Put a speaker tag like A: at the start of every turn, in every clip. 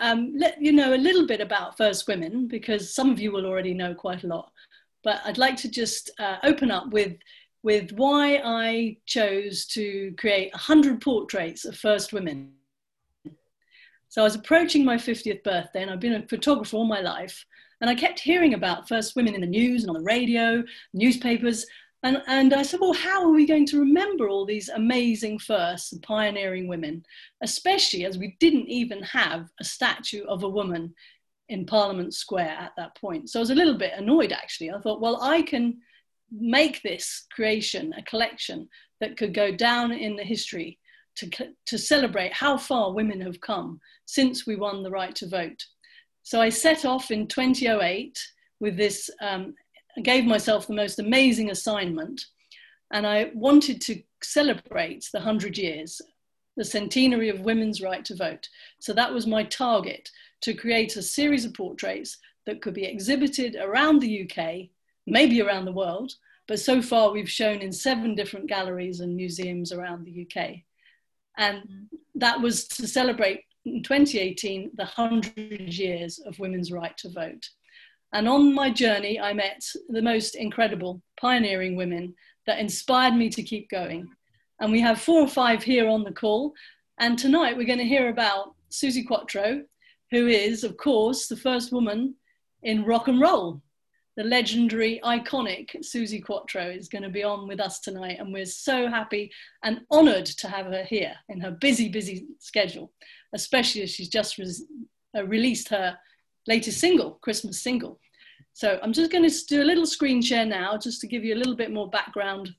A: um, let you know a little bit about First Women because some of you will already know quite a lot. But I'd like to just uh, open up with, with why I chose to create 100 portraits of First Women. So I was approaching my 50th birthday and I've been a photographer all my life. And I kept hearing about First Women in the news and on the radio, newspapers. And, and I said, well, how are we going to remember all these amazing firsts and pioneering women, especially as we didn't even have a statue of a woman in Parliament Square at that point. So I was a little bit annoyed actually. I thought, well, I can make this creation a collection that could go down in the history to, to celebrate how far women have come since we won the right to vote. So I set off in 2008 with this um, I gave myself the most amazing assignment, and I wanted to celebrate the 100 years, the centenary of women's right to vote. So that was my target to create a series of portraits that could be exhibited around the UK, maybe around the world, but so far we've shown in seven different galleries and museums around the UK. And that was to celebrate in 2018 the 100 years of women's right to vote. And on my journey, I met the most incredible, pioneering women that inspired me to keep going. And we have four or five here on the call. And tonight we're going to hear about Suzi Quatro, who is, of course, the first woman in rock and roll. The legendary, iconic Suzi Quatro is going to be on with us tonight. And we're so happy and honored to have her here in her busy, busy schedule, especially as she's just re- uh, released her latest single, Christmas single. So I'm just going to do a little screen share now, just to give you a little bit more background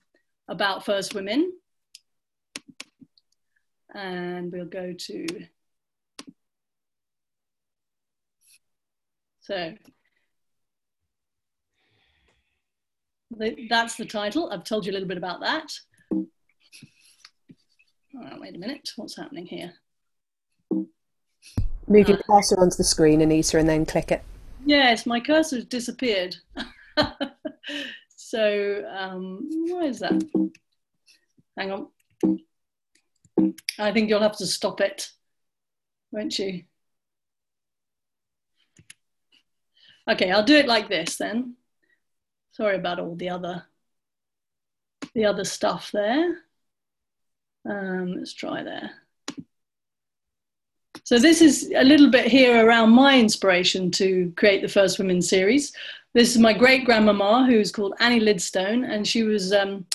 A: about First Women. And we'll go to, so that's the title. I've told you a little bit about that. Wait a minute, what's happening here?
B: Move your cursor uh, onto the screen, Anita, and then click it.
A: Yes, my cursor has disappeared. so um, why is that? Hang on. I think you'll have to stop it, won't you? Okay, I'll do it like this then. Sorry about all the other the other stuff there. Um, let's try there. So this is a little bit here around my inspiration to create the First Women series. This is my great grandmama, who's called Annie Lidstone, and she was. Um,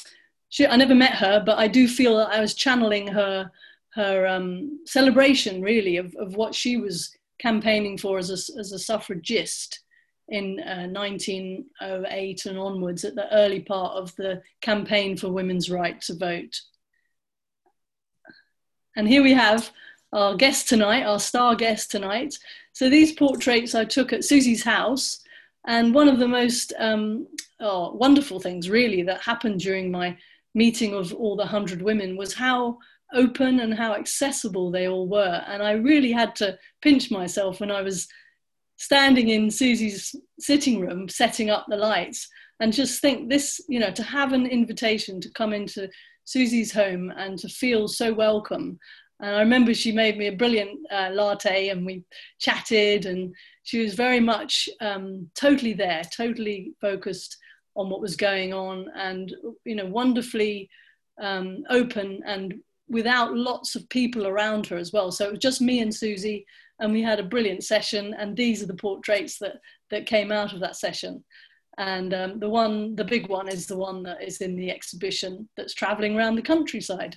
A: she, I never met her, but I do feel that I was channeling her her um, celebration, really, of, of what she was campaigning for as a, as a suffragist in uh, 1908 and onwards, at the early part of the campaign for women's right to vote. And here we have our guest tonight, our star guest tonight. So these portraits I took at Susie's house, and one of the most um, oh, wonderful things, really, that happened during my meeting of all the hundred women was how open and how accessible they all were. And I really had to pinch myself when I was standing in Susie's sitting room, setting up the lights, and just think this, you know, to have an invitation to come into Susie's home and to feel so welcome and I remember she made me a brilliant uh, latte and we chatted, and she was very much um, totally there, totally focused on what was going on, and you know, wonderfully um, open and without lots of people around her as well. So it was just me and Susie, and we had a brilliant session. And these are the portraits that that came out of that session. And um, the one, the big one, is the one that is in the exhibition that's traveling around the countryside.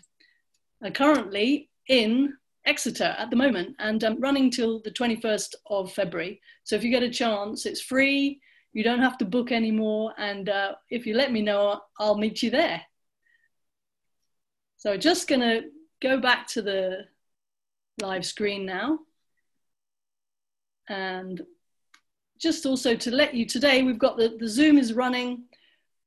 A: Uh, currently, in Exeter at the moment and um, running till the 21st of February. So if you get a chance, it's free. You don't have to book anymore. And uh, if you let me know, I'll meet you there. So just going to go back to the live screen now. And just also to let you today, we've got the, the Zoom is running.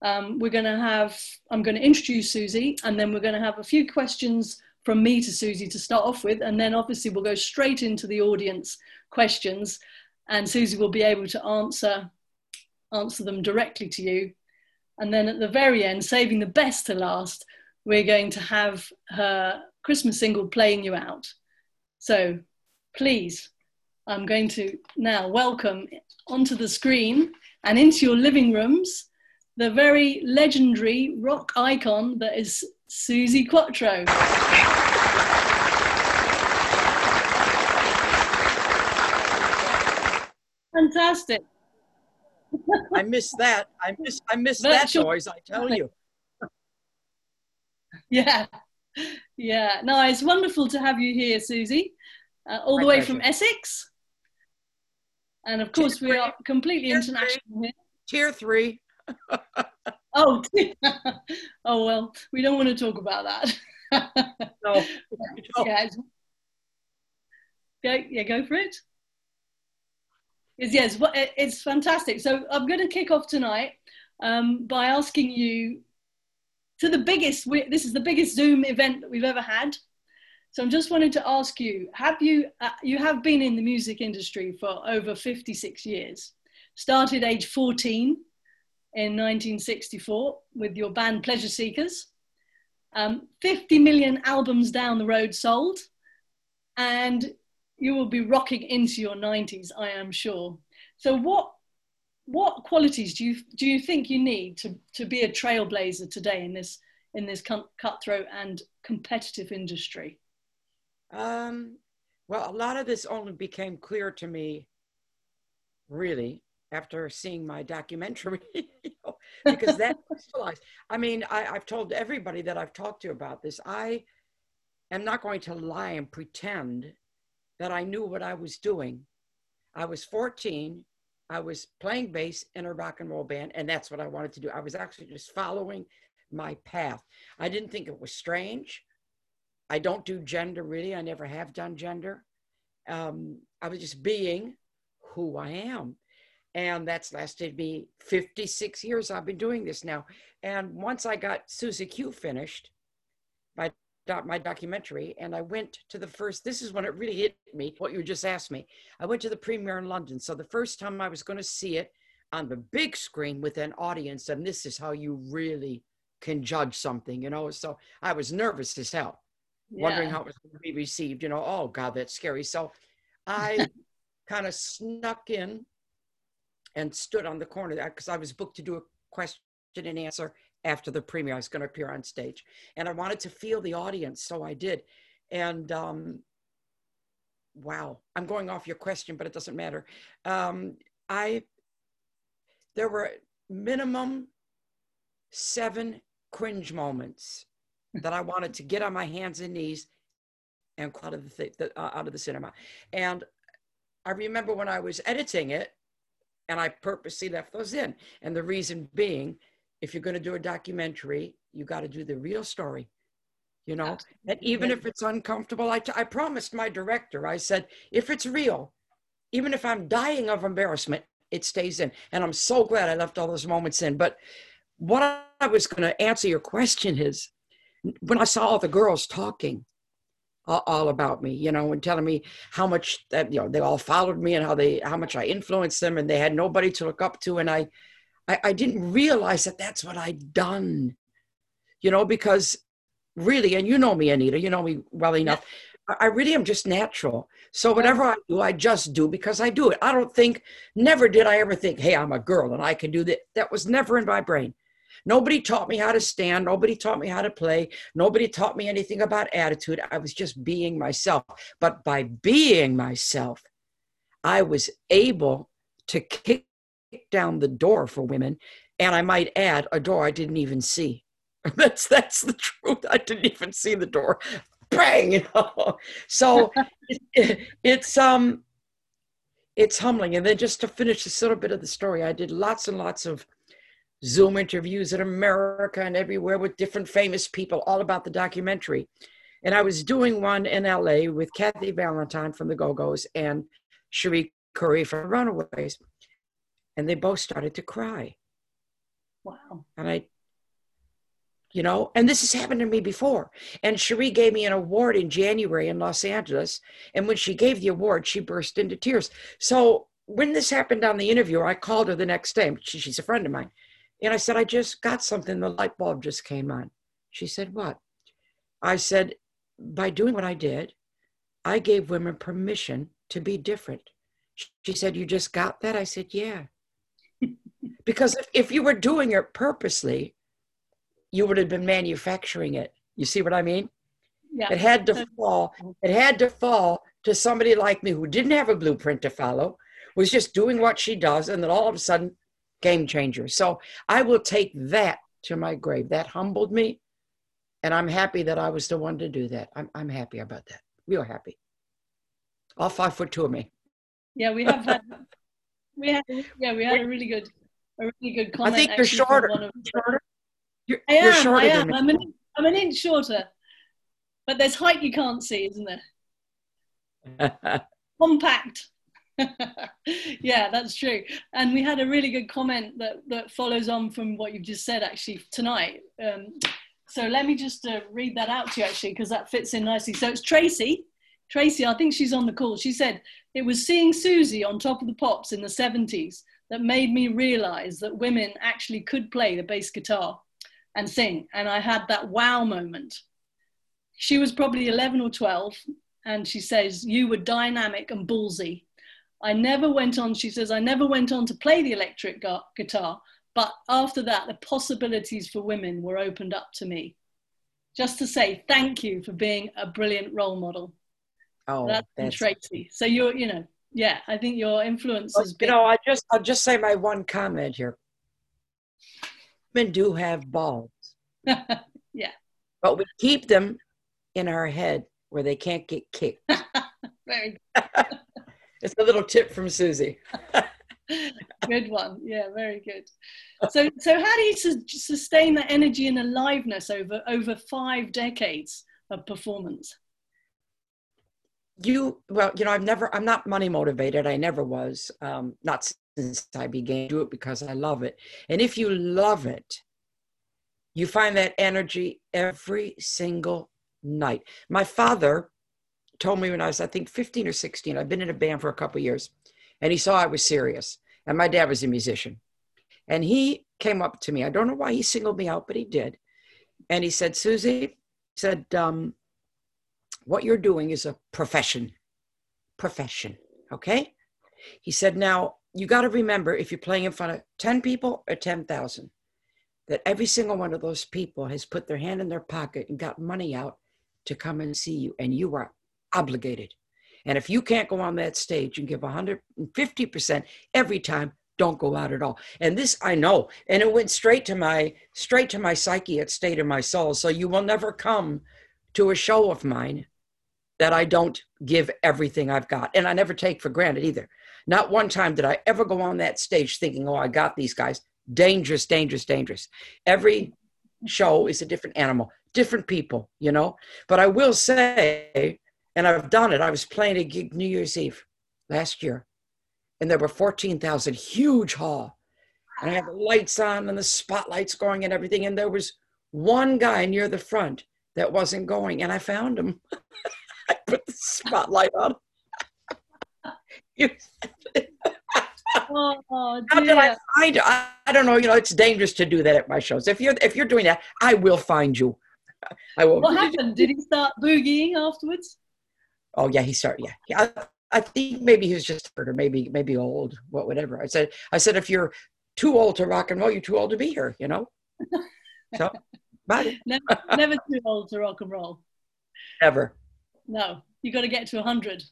A: Um, we're going to have, I'm going to introduce Susie, and then we're going to have a few questions from me to Susie to start off with, and then obviously we'll go straight into the audience questions, and Susie will be able to answer answer them directly to you. And then at the very end, saving the best to last, we're going to have her Christmas single playing you out. So please I'm going to now welcome onto the screen and into your living rooms the very legendary rock icon that is Suzi Quatro. Fantastic.
C: I miss that. I miss I miss that noise, I tell you.
A: yeah. Yeah. No, it's wonderful to have you here, Susie, uh, all My the way pleasure. from Essex. And of course, we are completely Tier international
C: three. here. Tier three.
A: oh, oh well, we don't want to talk about that. no. yeah, go, yeah, go for it. Yes, yes, it's fantastic. So I'm going to kick off tonight um, by asking you to the biggest. This is the biggest Zoom event that we've ever had. So I'm just wanting to ask you: Have you uh, you have been in the music industry for over 56 years? Started age 14 in 1964 with your band Pleasure Seekers. Um, 50 million albums down the road sold, and you will be rocking into your 90s, I am sure. So, what what qualities do you do you think you need to to be a trailblazer today in this in this cutthroat and competitive industry?
C: Um, well, a lot of this only became clear to me, really, after seeing my documentary, you know, because that crystallized. I mean, I, have told everybody that I've talked to about this. I am not going to lie and pretend that I knew what I was doing. I was 14. I was playing bass in a rock and roll band, and that's what I wanted to do. I was actually just following my path. I didn't think it was strange. I don't do gender really. I never have done gender. Um, I was just being who I am. And that's lasted me 56 years. I've been doing this now. And once I got Suzi Q finished, my my documentary and I went to the first, this is when it really hit me, what you just asked me. I went to the premiere in London. So the first time I was going to see it on the big screen with an audience, and this is how you really can judge something, you know. So I was nervous as hell, yeah. wondering how it was going to be received, you know. Oh, God, that's scary. So I kind of snuck in and stood on the corner that because I was booked to do a question and answer after the premiere. I was going to appear on stage, and I wanted to feel the audience, so I did. And um, wow, I'm going off your question, but it doesn't matter. Um, I there were minimum seven cringe moments that I wanted to get on my hands and knees and out of the, the uh, out of the cinema. And I remember when I was editing it, and I purposely left those in. And the reason being if you're going to do a documentary, you got to do the real story, you know? Absolutely. And even if it's uncomfortable, I, t- I promised my director, I said, if it's real, even if I'm dying of embarrassment, it stays in. And I'm so glad I left all those moments in. But what I was going to answer your question is when I saw all the girls talking, all about me, you know, and telling me how much that you know they all followed me and how they how much I influenced them, and they had nobody to look up to, and I I, I didn't realize that that's what I'd done, you know, because really, and you know me, Anita, you know me well enough. Yeah. I really am just natural. So whatever I do, I just do because I do it. I don't think, never did I ever think, hey, I'm a girl and I can do that. That was never in my brain. Nobody taught me how to stand. Nobody taught me how to play. Nobody taught me anything about attitude. I was just being myself. But by being myself, I was able to kick down the door for women. And I might add, a door I didn't even see. That's that's the truth. I didn't even see the door. Bang! You know? So it, it, it's um it's humbling. And then just to finish this little bit of the story, I did lots and lots of Zoom interviews in America and everywhere with different famous people, all about the documentary. And I was doing one in LA with Kathy Valentine from the Go Go's and Cherie Currie from Runaways and they both started to cry.
A: Wow.
C: And I, you know, and this has happened to me before. And Cherie gave me an award in January in Los Angeles. And when she gave the award, she burst into tears. So when this happened on the interview, I called her the next day. She, she's a friend of mine. And I said, I just got something. The light bulb just came on. She said, What? I said, By doing what I did, I gave women permission to be different She said, You just got that? I said, Yeah. because if, if you were doing it purposely, you would have been manufacturing it. You see what I mean?
A: Yeah.
C: It had to fall. It had to fall to somebody like me who didn't have a blueprint to follow, was just doing what she does, and then all of a sudden, game changer. So I will take that to my grave. That humbled me. And I'm happy that I was the one to do that. I'm, I'm happy about that. Real happy. All five foot two of me.
A: Yeah, we have had, we had, yeah, we had a really good, a really good comment.
C: I think you're shorter.
A: of-
C: shorter. You're,
A: I am,
C: you're shorter
A: I am. I'm an, I'm an inch shorter, but there's height you can't see, isn't there? compact. yeah, that's true. And we had a really good comment that, that follows on from what you've just said actually tonight. Um, so let me just uh, read that out to you actually, because that fits in nicely. So it's Tracy. Tracy, I think she's on the call. She said, It was seeing Susie on top of the pops in the 70s that made me realize that women actually could play the bass guitar and sing. And I had that wow moment. She was probably 11 or 12, and she says, You were dynamic and ballsy. I never went on, she says, I never went on to play the electric gu- guitar, but after that, the possibilities for women were opened up to me. Just to say thank you for being a brilliant role model.
C: oh,
A: that's
C: that's,
A: Tracy. So you're, you know, yeah, I think your influence has
C: you
A: been.
C: know, I just I'll just say my one comment here. Women do have balls,
A: yeah,
C: but we keep them in our head where they can't get kicked.
A: very
C: It's a little tip from Susie.
A: good one. Yeah, very good. So, so how do you su- sustain that energy and aliveness over over five decades of performance?
C: you well you know i've never i'm not money motivated i never was um not since i began to do it because i love it and if you love it you find that energy every single night my father told me when i was i think 15 or 16 i've been in a band for a couple years and he saw i was serious and my dad was a musician and he came up to me i don't know why he singled me out but he did and he said susie said um, what you're doing is a profession. Profession. Okay? He said, now you got to remember if you're playing in front of 10 people or 10,000, that every single one of those people has put their hand in their pocket and got money out to come and see you, and you are obligated. And if you can't go on that stage and give 150% every time, don't go out at all. And this I know, and it went straight to my straight to my psyche. It stayed in my soul. So you will never come to a show of mine that I don't give everything I've got. And I never take for granted either. Not one time did I ever go on that stage thinking, oh, I got these guys. Dangerous, dangerous, dangerous. Every show is a different animal, different people, you know? But I will say, and I've done it, I was playing a gig New Year's Eve last year, and there were 14,000, huge hall. And I had the lights on and the spotlights going and everything. And there was one guy near the front that wasn't going, and I found him. I put the spotlight on. You-
A: oh
C: How did I find? I, I don't know. You know, it's dangerous to do that at my shows. If you're if you're doing that, I will find you. I will.
A: What happened? Did he start boogieing afterwards?
C: Oh yeah, he started. Yeah, yeah. I, I think maybe he was just hurt, or maybe maybe old, what whatever. I said I said if you're too old to rock and roll, you're too old to be here. You know. So, bye.
A: Never, never too old to rock and roll.
C: Ever.
A: No, you got to get to 100.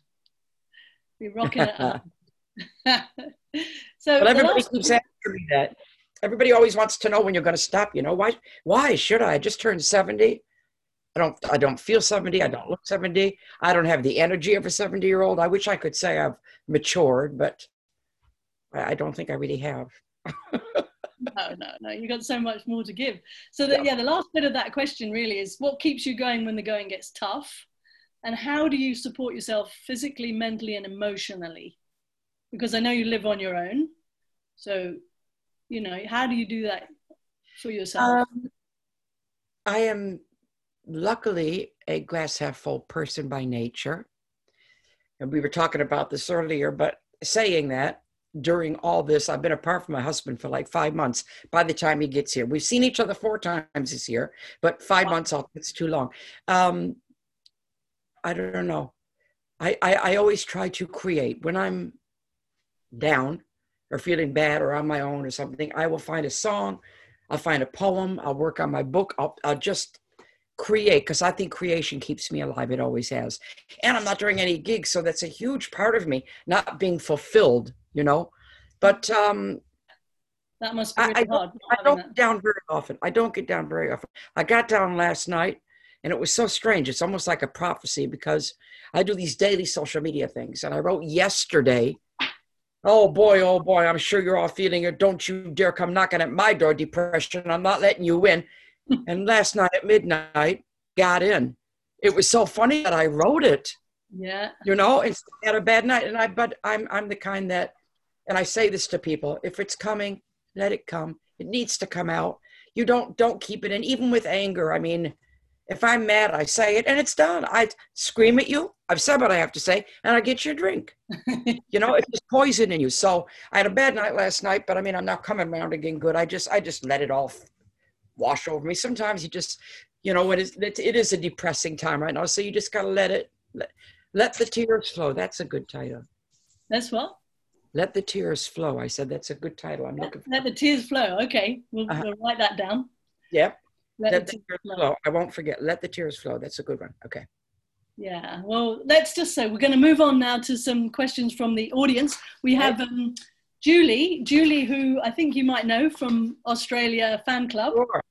A: Be rocking it up. so the
C: everybody keeps asking me that. Everybody always wants to know when you're going to stop. You know why? Why should I? I just turned seventy. I don't. I don't feel seventy. I don't look seventy. I don't have the energy of a seventy-year-old. I wish I could say I've matured, but I don't think I really have.
A: no, no, no. You got so much more to give. So that yeah, the last bit of that question really is what keeps you going when the going gets tough, and how do you support yourself physically, mentally, and emotionally? Because I know you live on your own, so you know how do you do that for yourself?
C: Um, I am luckily a glass half full person by nature. And we were talking about this earlier, but saying that during all this, I've been apart from my husband for like five months by the time he gets here. We've seen each other four times this year, but five months, oh, it's too long. Um, I don't know. I, I, I always try to create when I'm down or feeling bad or on my own or something, I will find a song, I'll find a poem, I'll work on my book, I'll, I'll just create because I think creation keeps me alive. It always has. And I'm not doing any gigs, so that's a huge part of me not being fulfilled, you know. But um
A: that must be
C: I, I
A: hard.
C: don't, I don't get down very often. I don't get down very often. I got down last night and it was so strange. It's almost like a prophecy because I do these daily social media things. And I wrote yesterday, oh boy, oh boy, I'm sure you're all feeling it. Don't you dare come knocking at my door, depression. I'm not letting you in. And last night at midnight, got in. It was so funny that I wrote it.
A: Yeah.
C: You know, it's had a bad night. And I but I'm I'm the kind that and I say this to people, if it's coming, let it come. It needs to come out. You don't don't keep it in, even with anger. I mean, if I'm mad, I say it and it's done. I scream at you. I've said what I have to say, and I get your drink. you know, it's just poison in you. So I had a bad night last night, but I mean, I'm not coming around again good. I just I just let it all wash over me. Sometimes you just, you know, it is it, it is a depressing time right now. So you just gotta let it let, let the tears flow. That's a good title.
A: That's what?
C: Let the tears flow. I said that's a good title. I'm looking
A: for. Let the tears flow. Okay, we'll, uh-huh. we'll write that down.
C: Yep. Let, Let the, the, tears flow. flow. I won't forget. Let the tears flow. That's a good one. Okay.
A: Yeah. Well, let's just say we're going to move on now to some questions from the audience. We have um, Julie, Julie, who I think you might know from Australia Fan Club.
C: Sure.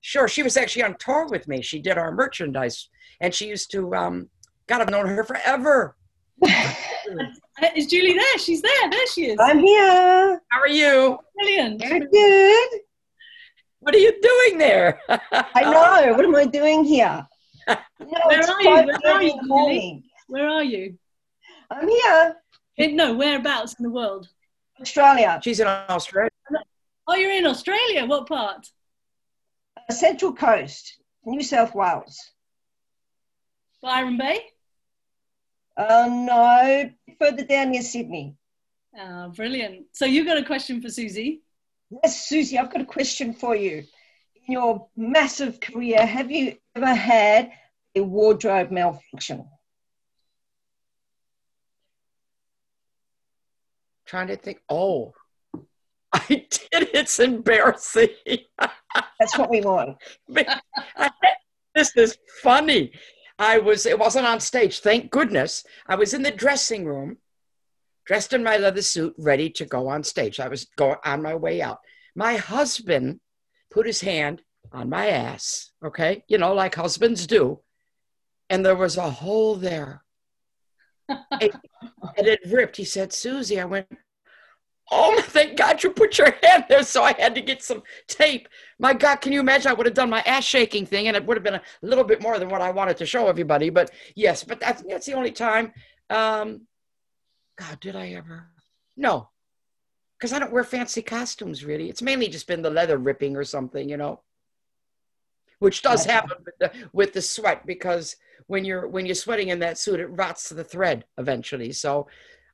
C: Sure. She was actually on tour with me. She did our merchandise, and she used to. Um, God, I've known her forever.
A: Is Julie there? She's there. There she is.
D: I'm here.
C: How are you?
A: Brilliant.
D: Good. good.
C: What are you doing there?
D: I know. What am I doing here?
A: No, Where are you? Where are you, Julie? Where are you?
D: I'm here.
A: In, no, whereabouts in the world?
D: Australia.
C: She's in Australia.
A: Oh, you're in Australia. What part?
D: Uh, Central Coast, New South Wales.
A: Byron Bay?
D: Uh, no, further down near Sydney.
A: Oh, brilliant. So you've got a question for Susie?
D: Yes, Susie, I've got a question for you. In your massive career, have you ever had a wardrobe malfunction?
C: Trying to think. Oh, I did. It's embarrassing.
D: That's what we want.
C: this is funny. I was, it wasn't on stage, thank goodness. I was in the dressing room, dressed in my leather suit, ready to go on stage. I was going on my way out. My husband put his hand on my ass, okay? You know, like husbands do. And there was a hole there. and it ripped. He said, Susie, I went, Oh, thank God you put your hand there. So I had to get some tape. My God, can you imagine? I would have done my ass shaking thing and it would have been a little bit more than what I wanted to show everybody. But yes, but I think that's the only time. Um, God, did I ever? No, because I don't wear fancy costumes really. It's mainly just been the leather ripping or something, you know, which does happen with the, with the sweat because when you're when you're sweating in that suit, it rots to the thread eventually. So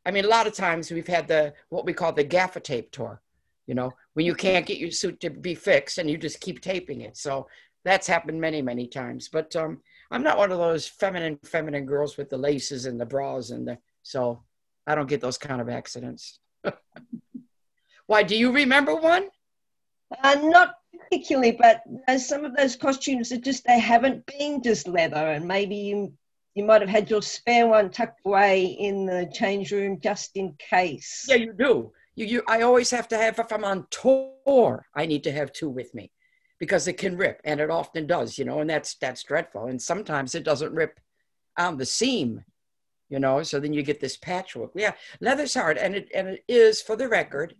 C: I mean, a lot of times we've had the what we call the gaffer tape tour, you know, when you can't get your suit to be fixed and you just keep taping it. So that's happened many, many times. But um, I'm not one of those feminine, feminine girls with the laces and the bras and the so I don't get those kind of accidents. Why? Do you remember one?
D: Uh, not particularly, but some of those costumes are just they haven't been just leather, and maybe you you might have had your spare one tucked away in the change room just in case.
C: Yeah, you do. You, you, I always have to have, if I'm on tour, I need to have two with me because it can rip and it often does, you know, and that's, that's dreadful. And sometimes it doesn't rip on the seam, you know, so then you get this patchwork. Yeah, leather's hard and it, and it is, for the record,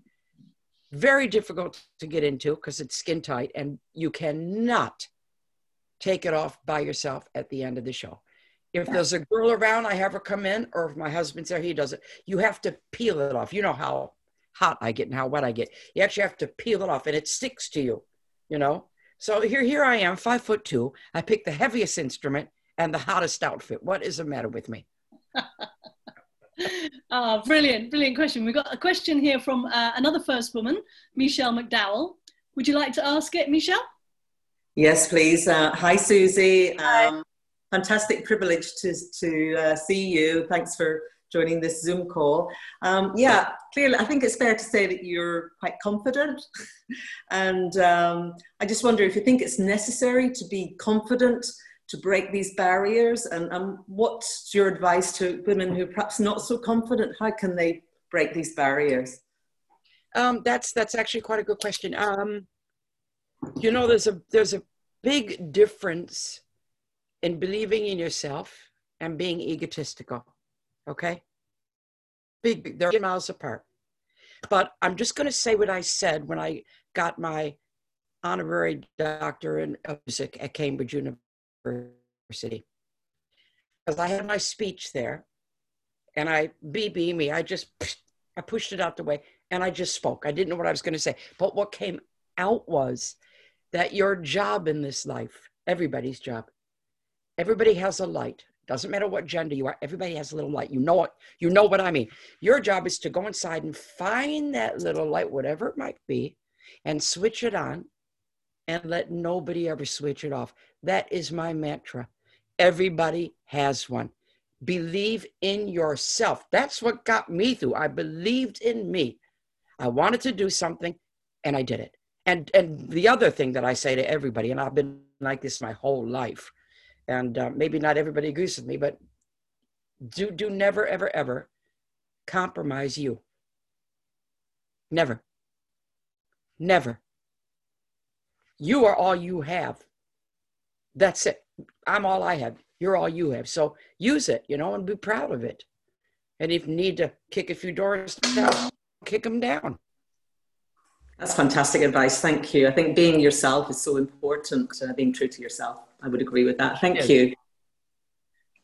C: very difficult to get into because it's skin tight and you cannot take it off by yourself at the end of the show. If there's a girl around, I have her come in, or if my husband's there, he does it. You have to peel it off. You know how hot I get and how wet I get. You actually have to peel it off, and it sticks to you. You know. So here, here I am, five foot two. I picked the heaviest instrument and the hottest outfit. What is the matter with me?
A: oh, brilliant, brilliant question. We've got a question here from uh, another first woman, Michelle McDowell. Would you like to ask it, Michelle?
E: Yes, please. Uh, hi, Susie. Hi. Um, fantastic privilege to, to uh, see you. Thanks for joining this Zoom call. Um, yeah, clearly, I think it's fair to say that you're quite confident. and um, I just wonder if you think it's necessary to be confident to break these barriers and um, what's your advice to women who are perhaps not so confident? How can they break these barriers?
C: Um, that's that's actually quite a good question. Um, you know, there's a there's a big difference in believing in yourself and being egotistical. Okay, big they're miles apart. But I'm just going to say what I said when I got my honorary doctorate in uh, music at Cambridge University. Because I had my speech there, and I BB me, I just I pushed it out the way and I just spoke. I didn't know what I was going to say. But what came out was that your job in this life, everybody's job, everybody has a light. Doesn't matter what gender you are, everybody has a little light. You know what you know what I mean. Your job is to go inside and find that little light, whatever it might be, and switch it on and let nobody ever switch it off. That is my mantra. Everybody has one. Believe in yourself. That's what got me through. I believed in me. I wanted to do something and I did it. And and the other thing that I say to everybody, and I've been like this my whole life, and uh, maybe not everybody agrees with me, but do do never ever ever compromise you. Never. Never. You are all you have. That's it. I'm all I have. You're all you have. So use it, you know, and be proud of it. And if you need to kick a few doors down, kick them down.
E: That's fantastic advice. Thank you. I think being yourself is so important, uh, being true to yourself. I would agree with that. Thank yes. you.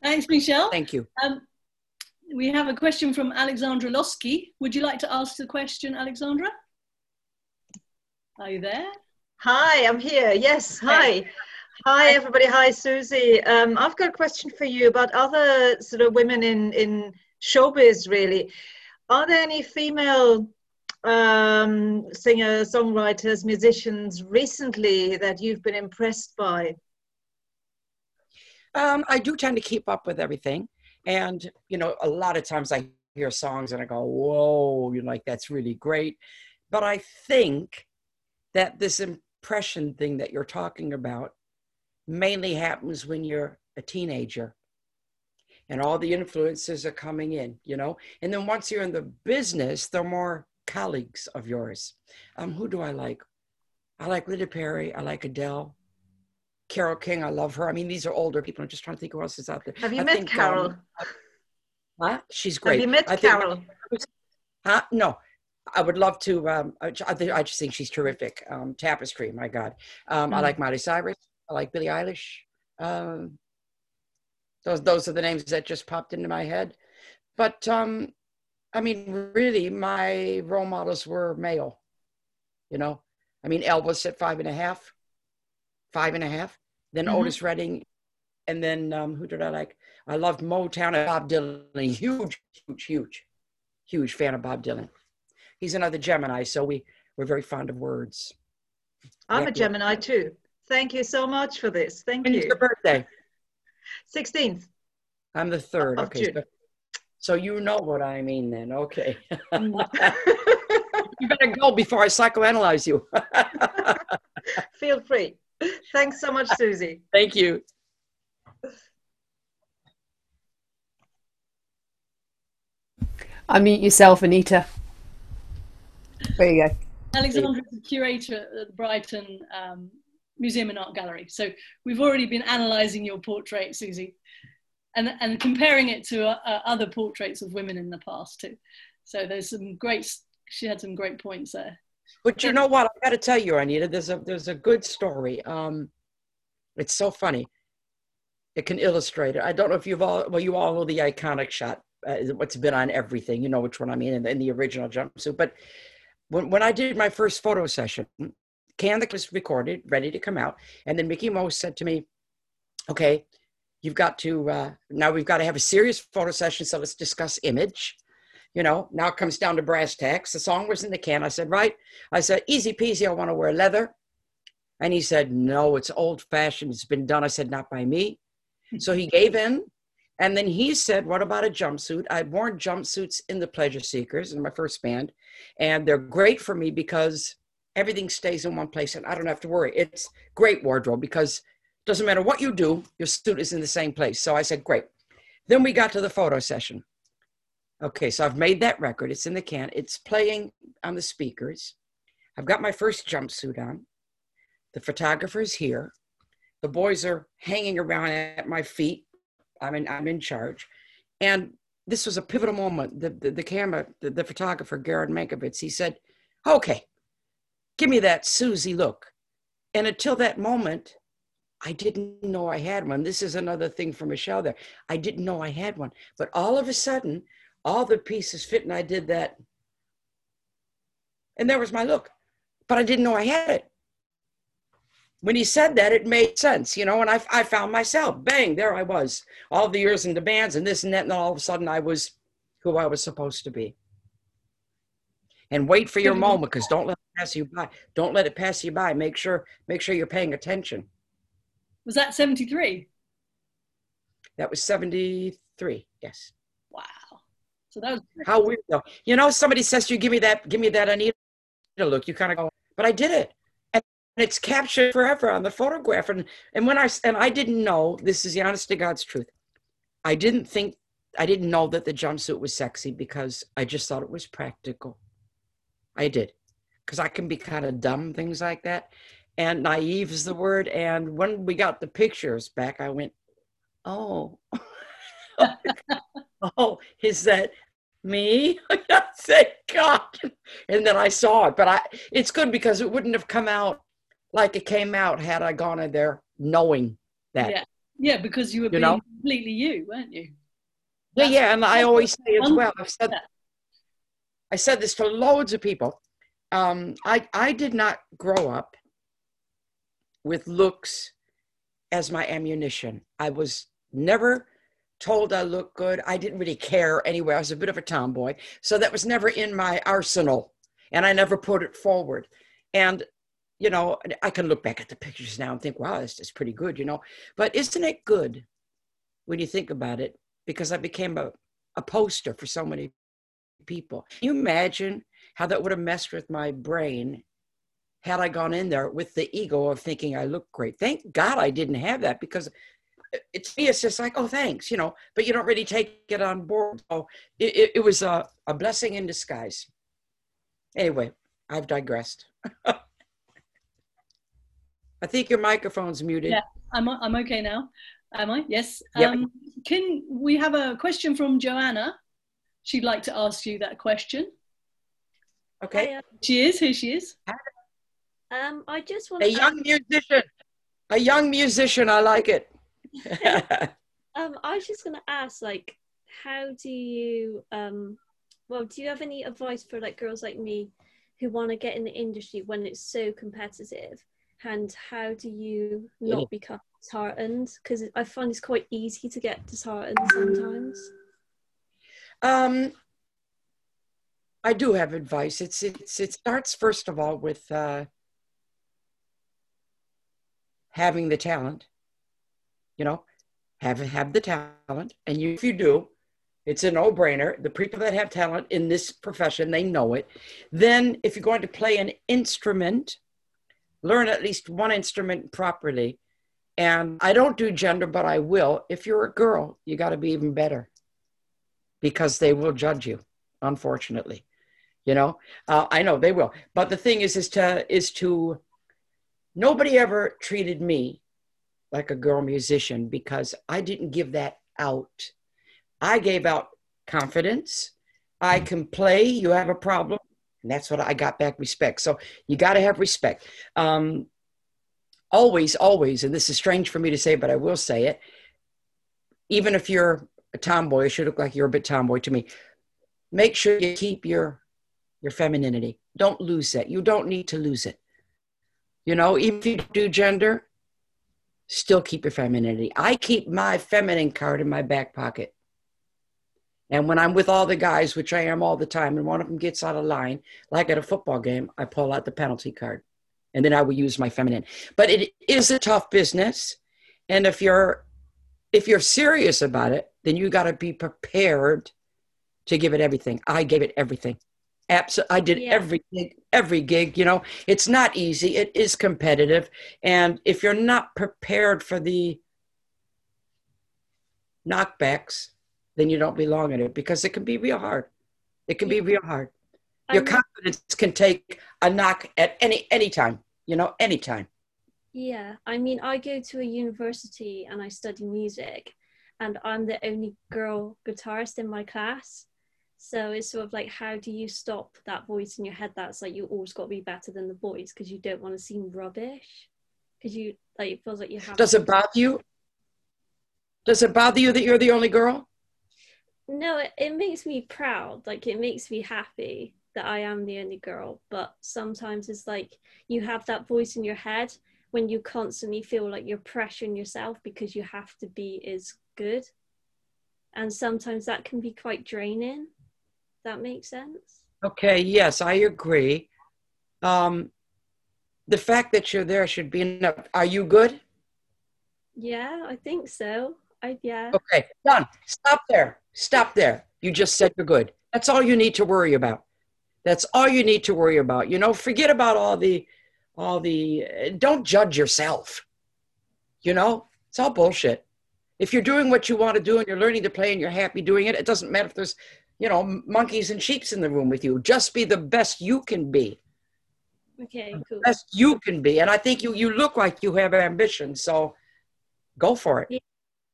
A: Thanks, Michelle.
C: Thank you. Um,
A: we have a question from Alexandra Loske. Would you like to ask the question, Alexandra? Are you there?
F: Hi, I'm here. Yes, hi. Hi, everybody. Hi, Susie. Um, I've got a question for you about other sort of women in, in showbiz, really. Are there any female um, singers, songwriters, musicians recently that you've been impressed by?
C: Um, I do tend to keep up with everything. And, you know, a lot of times I hear songs and I go, whoa, you're like, that's really great. But I think that this impression thing that you're talking about mainly happens when you're a teenager and all the influences are coming in, you know. And then once you're in the business, they're more colleagues of yours. Um, who do I like? I like Linda Perry. I like Adele. Carole King. I love her. I mean, these are older people. I'm just trying to think who else is out there.
F: Have you
C: I
F: met
C: think,
F: Carole?
C: Um, huh? She's great.
F: Have you met
C: I? Think, huh? No. I would love to. Um, I, I just think she's terrific. Um, Tapestry, my God. Um, mm. I like Miley Cyrus. I like Billie Eilish. Um, those those are the names that just popped into my head. But um, I mean, really, my role models were male. You know, I mean, Elvis at five and a half, five and a half. Then mm-hmm. Otis Redding, and then um, who did I like? I loved Motown and Bob Dylan. Huge, huge, huge, huge fan of Bob Dylan. He's another Gemini, so we we're very fond of words.
F: I'm yeah, a Gemini yeah. too. Thank you so much for this. Thank
C: When's
F: you.
C: your birthday?
F: 16th.
C: I'm the third. Okay. So, so, you know what I mean then. Okay. you better go before I psychoanalyze you.
F: Feel free. Thanks so much, Susie.
C: Thank you.
B: Unmute yourself, Anita. There you go.
A: Alexandra is the curator at the Brighton um, Museum and Art Gallery. So we've already been analysing your portrait, Susie, and, and comparing it to uh, uh, other portraits of women in the past too. So there's some great, she had some great points there.
C: But you know what? I got to tell you, Anita, there's a there's a good story. Um, it's so funny. It can illustrate it. I don't know if you've all well, you all know the iconic shot. Uh, what's been on everything. You know which one I mean in the, in the original jumpsuit. But when when I did my first photo session, Can the Can was recorded, ready to come out. And then Mickie Most said to me, okay, you've got to, uh, now we've got to have a serious photo session. So let's discuss image. You know, now it comes down to brass tacks. The song was in the can. I said, right. I said, easy peasy. I want to wear leather. And he said, no, it's old fashioned. It's been done. I said, not by me. So he gave in. And then he said, What about a jumpsuit? I'd worn jumpsuits in the Pleasure Seekers in my first band, and they're great for me because everything stays in one place and I don't have to worry. It's great wardrobe because doesn't matter what you do, your suit is in the same place. So I said, Great. Then we got to the photo session. Okay, so I've made that record. It's in the can. It's playing on the speakers. I've got my first jumpsuit on. The photographer's here. The boys are hanging around at my feet. I'm in, I'm in charge. And this was a pivotal moment. The, the, the camera, the, the photographer, Gered Mankowitz, he said, okay, give me that Susie look. And until that moment, I didn't know I had one. This is another thing for Michelle there. I didn't know I had one. But all of a sudden, all the pieces fit and I did that. And there was my look. But I didn't know I had it. When he said that, it made sense, you know, and I, I found myself, bang, there I was, all the years in the bands and this and that, and all of a sudden I was who I was supposed to be. And wait for your moment, because don't let it pass you by. Don't let it pass you by. Make sure, make sure you're paying attention.
A: Was that 73?
C: That was 73, yes.
A: Wow. So that was
C: how weird though. You know, somebody says to you, give me that, give me that Anita look. You kind of go, but I did it And it's captured forever on the photograph. And and when I and I didn't know this is the honest to God's truth. I didn't think I didn't know that the jumpsuit was sexy because I just thought it was practical. I did because I can be kind of dumb things like that, and naive is the word. And when we got the pictures back, I went, "Oh, oh, is that me? Thank God!" And then I saw it, but I it's good because it wouldn't have come out like it came out had I gone in there knowing that.
A: Yeah, yeah, because you were you being know? completely you, weren't you?
C: Yeah, yeah, and I always say as well. I've said, I said this to loads of people. Um, I I did not grow up with looks as my ammunition. I was never told I looked good. I didn't really care anyway. I was a bit of a tomboy, so that was never in my arsenal, and I never put it forward. And you know, I can look back at the pictures now and think, wow, this is pretty good, you know. But isn't it good when you think about it? Because I became a, a poster for so many people. Can you imagine how that would have messed with my brain had I gone in there with the ego of thinking I look great? Thank God I didn't have that because it's me, it's just like, oh, thanks, you know, but you don't really take it on board. So it, it, it was a, a blessing in disguise. Anyway, I've digressed. I think your microphone's muted.
A: Yeah, I'm, I'm okay now. Am I? Yes. Yep. Um, can we have a question from Joanna? She'd like to ask you that question.
C: Okay. Hi, uh,
A: she is. Here she is.
G: Um, I just want
C: a young musician. A young musician. I like it.
G: um, I was just going to ask, like, how do you, um, well, do you have any advice for like girls like me who want to get in the industry when it's so competitive? and how do you not yeah. become disheartened because i find it's quite easy to get disheartened sometimes
C: um i do have advice it's it's it starts first of all with uh having the talent you know have have the talent and you, if you do it's a no-brainer the people that have talent in this profession they know it then if you're going to play an instrument learn at least one instrument properly. And I don't do gender, but I will. If you're a girl, you got to be even better because they will judge you, unfortunately. You know, uh, I know they will. But the thing is, is to, is to, nobody ever treated me like a girl musician because I didn't give that out. I gave out confidence. I can play. You have a problem. And that's what I got back respect. So you got to have respect. Um, always, always, and this is strange for me to say, but I will say it. Even if you're a tomboy, it should look like you're a bit tomboy to me. Make sure you keep your your femininity. Don't lose that. You don't need to lose it. You know, even if you do gender, still keep your femininity. I keep my feminine card in my back pocket. And when I'm with all the guys, which I am all the time, and one of them gets out of line, like at a football game, I pull out the penalty card. And then I will use my feminine. But it is a tough business. And if you're if you're serious about it, then you got to be prepared to give it everything. I gave it everything. Absolutely, I did
G: Yeah.
C: every gig, every gig. You know, it's not easy. It is competitive, and if you're not prepared for the knockbacks, then you don't belong in it because it can be real hard. It can be real hard. Your
G: I'm-
C: confidence can take a knock at any any time. You know, anytime.
G: Yeah, I mean, I go to a university and I study music, and I'm the only girl guitarist in my class. So it's sort of like, how do you stop that voice in your head that's like, you always got to be better than the boys because you don't want to seem rubbish? Because you, like, it feels like you have
C: Does
G: to.
C: it bother you? Does it bother you that you're the only girl?
G: No, it, it makes me proud. Like, it makes me happy that I am the only girl. But sometimes it's like you have that voice in your head when you constantly feel like you're pressuring yourself because you have to be as good. And sometimes that can be quite draining. That makes sense.
C: Okay, yes, I agree. Um, the fact that you're there should be enough. Are you good?
G: Yeah, I think so. I yeah.
C: Okay, done. Stop there. Stop there. You just said you're good. That's all you need to worry about. That's all you need to worry about. You know, forget about all the, all the. uh, Don't judge yourself. You know, it's all bullshit. If you're doing what you want to do and you're learning to play and you're happy doing it, it doesn't matter if there's, you know, monkeys and sheeps in the room with you. Just be the best you can be.
G: Okay, cool.
C: best you can be. And I think you you look like you have ambition. So go for it. Yeah.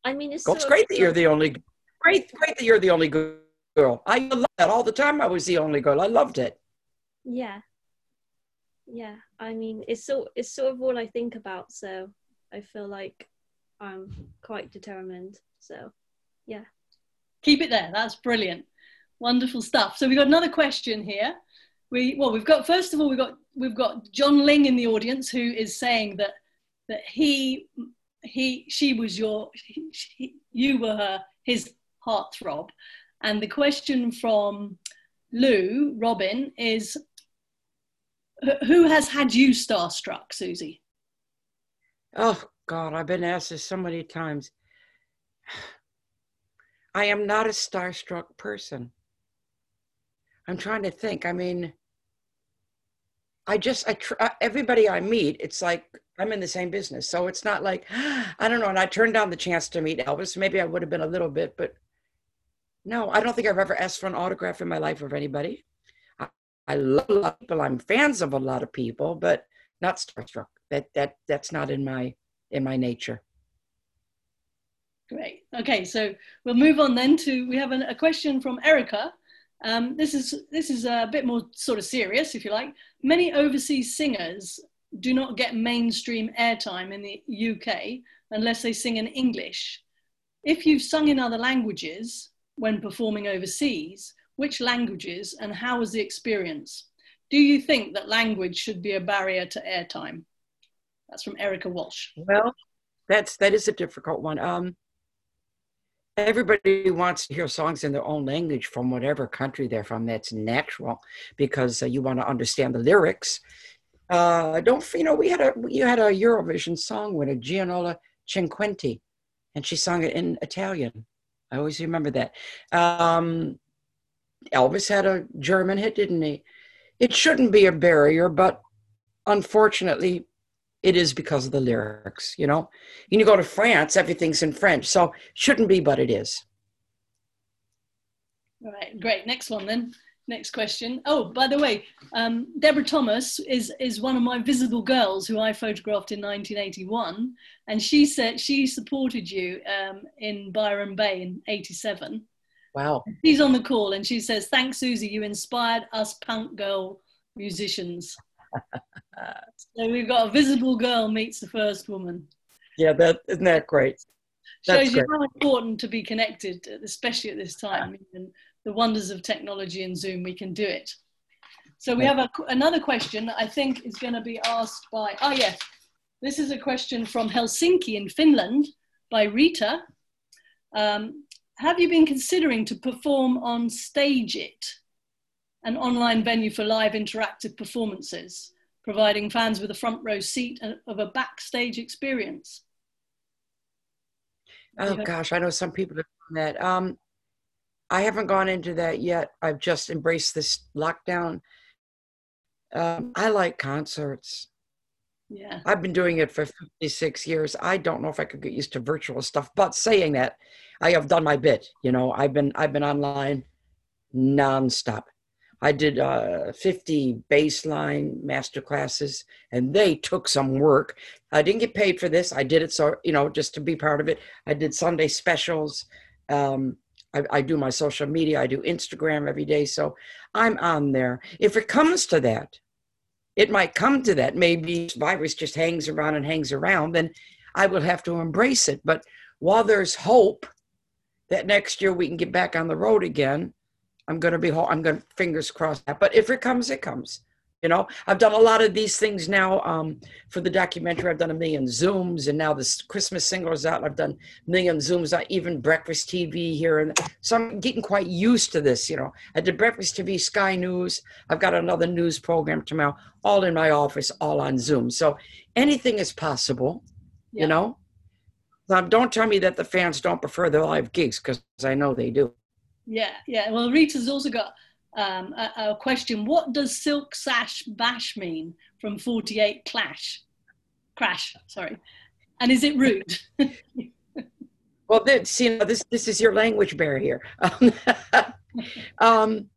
G: I mean, it's
C: Go. It's great that you're the only great, great that you're the only girl. I love that all the time. I was the only girl. I loved it.
G: Yeah. Yeah. I mean, it's so it's sort of all I think about. So I feel like I'm quite determined. So yeah.
A: Keep it there. That's brilliant. Wonderful stuff. So we've got another question here. We well, we've got first of all we've got we've got John Ling in the audience who is saying that that he he she was your he, you were her his heartthrob, and the question from Lou Robin is who has had you starstruck, Suzi?
C: Oh God, I've been asked this so many times. I am not a starstruck person. I'm trying to think. I mean, I just I tr- uh, everybody I meet, it's like I'm in the same business, so it's not like I don't know. And I turned down the chance to meet Elvis. Maybe I would have been a little bit, but no, I don't think I've ever asked for an autograph in my life of anybody. I, I love a lot of people. I'm fans of a lot of people, but not starstruck. That that that's not in my in my nature.
A: Great. Okay, so we'll move on then to we have an, a question from Erica. Um, this is this is a bit more sort of serious, if you like. Many overseas singers do not get mainstream airtime in the UK unless they sing in English. If you've sung in other languages when performing overseas, which languages and how was the experience? Do you think that language should be a barrier to airtime? That's from Erica Walsh.
C: Well, that's that is a difficult one. Um, everybody wants to hear songs in their own language from whatever country they're from. That's natural because uh, you want to understand the lyrics. Uh, don't you know? We had a you had a Eurovision song winner, Gigliola Cinquetti, and she sung it in Italian. I always remember that. Um, Elvis had a German hit, didn't he? It shouldn't be a barrier, but unfortunately, it is because of the lyrics, you know. And you go to France, everything's in French, so shouldn't be, but it is.
A: All right, great. Next one then. Next question. Oh, by the way, um, Deborah Thomas is is one of my visible girls who I photographed in 1981, and she said she supported you um, in Byron Bay in '87.
C: Wow.
A: She's on the call, and she says, "Thanks, Suzi. You inspired us punk girl musicians." So we've got a visible girl meets the first woman.
C: Yeah, that isn't that great? That's
A: Shows you
C: great.
A: how important to be connected, especially at this time. And the wonders of technology and Zoom, we can do it. So we have a, another question that I think is going to be asked by, oh yes, this is a question from Helsinki in Finland by Rita. Um, have you been considering to perform on Stage It, an online venue for live interactive performances, providing fans with a front row seat of a backstage experience?
C: Oh gosh, I know some people have done that. Um, I haven't gone into that yet. I've just embraced this lockdown. Um, I like concerts.
A: Yeah.
C: I've been doing it for 56 years. I don't know if I could get used to virtual stuff, but saying that, I have done my bit. You know, I've been I've been online nonstop. I did uh, 50 bassline master classes, and they took some work. I didn't get paid for this. I did it so you know just to be part of it. I did Sunday specials. Um, I, I do my social media. I do Instagram every day, so I'm on there. If it comes to that, it might come to that. Maybe virus just hangs around and hangs around, then I will have to embrace it. But while there's hope that next year we can get back on the road again, I'm going to be, I'm going to fingers crossed that. But if it comes, it comes. You know, I've done a lot of these things now um, for the documentary. I've done a million Zooms, and now this Christmas single is out. I've done a million Zooms, on even breakfast TV here, and so I'm getting quite used to this. You know, I did breakfast TV, Sky News. I've got another news program tomorrow, all in my office, all on Zoom. So anything is possible. Yeah. You know, now, don't tell me that the fans don't prefer the live gigs because I know they do.
A: Yeah, yeah. Well, Rita's also got um, a, a, question. What does Silk Sash Bash mean from 48 Clash? Crash, sorry. And is it rude?
C: well, this, you know, this, this is your language barrier. um,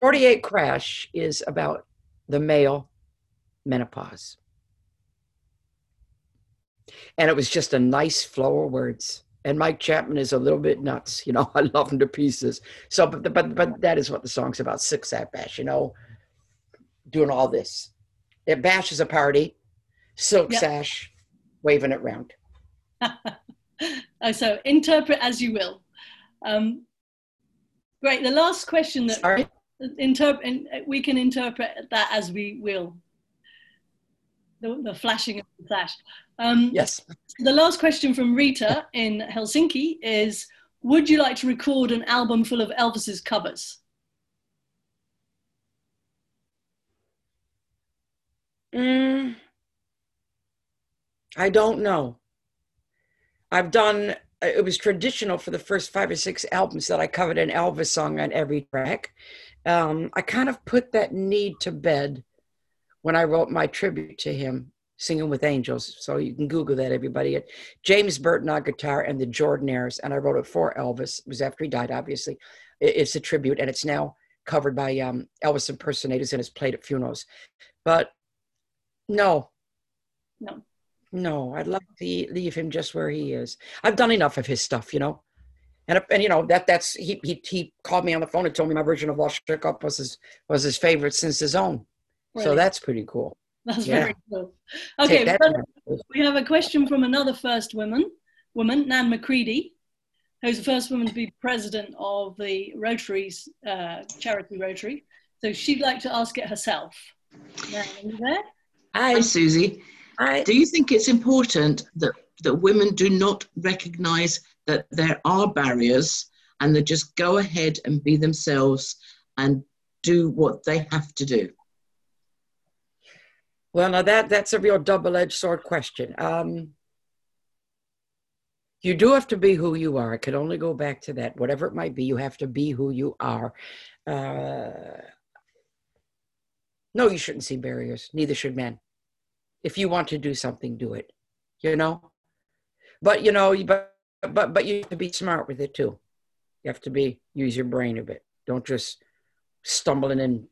C: 48 Crash is about the male menopause. And it was just a nice flow of words and Mike Chapman is a little bit nuts. You know, I love him to pieces. So, but but but that is what the song's about. Six at bash. You know, doing all this. It bash is a party. Silk yep. sash, waving it round.
A: so interpret as you will. Um, great. The last question that Sorry? interpret we can interpret that as we will. The, the flashing of the flash.
C: Um, yes.
A: The last question from Rita in Helsinki is Would you like to record an album full of Elvis's covers?
C: Mm, I don't know. I've done, it was traditional for the first five or six albums that I covered an Elvis song on every track. Um, I kind of put that need to bed when I wrote my tribute to him Singing with Angels. So you can Google that, everybody. James Burton on guitar and the Jordanaires. And I wrote it for Elvis. It was after he died, obviously. It's a tribute, and it's now covered by um, Elvis impersonators and is played at funerals. But no.
A: No.
C: No, I'd love to leave him just where he is. I've done enough of his stuff, you know. And, and you know that that's he, he he called me on the phone and told me my version of All Shook Up was his was his favorite since his own. Really? So that's pretty cool.
A: That's yeah. very cool. Okay, we have a question from another first woman, woman, Nan McCready, who's the first woman to be president of the Rotary's uh, charity Rotary. So she'd like to ask it herself. Nan, are you there?
H: Hi, Suzi. Hi. Do you think it's important that, that women do not recognize that there are barriers and that just go ahead and be themselves and do what they have to do?
C: Well, now that that's a real double-edged sword question. Um, you do have to be who you are. I could only go back to that. Whatever it might be, you have to be who you are. Uh, no, you shouldn't see barriers. Neither should men. If you want to do something, do it. You know, but you know, but but but you have to be smart with it too. You have to be use your brain a bit. Don't just stumble and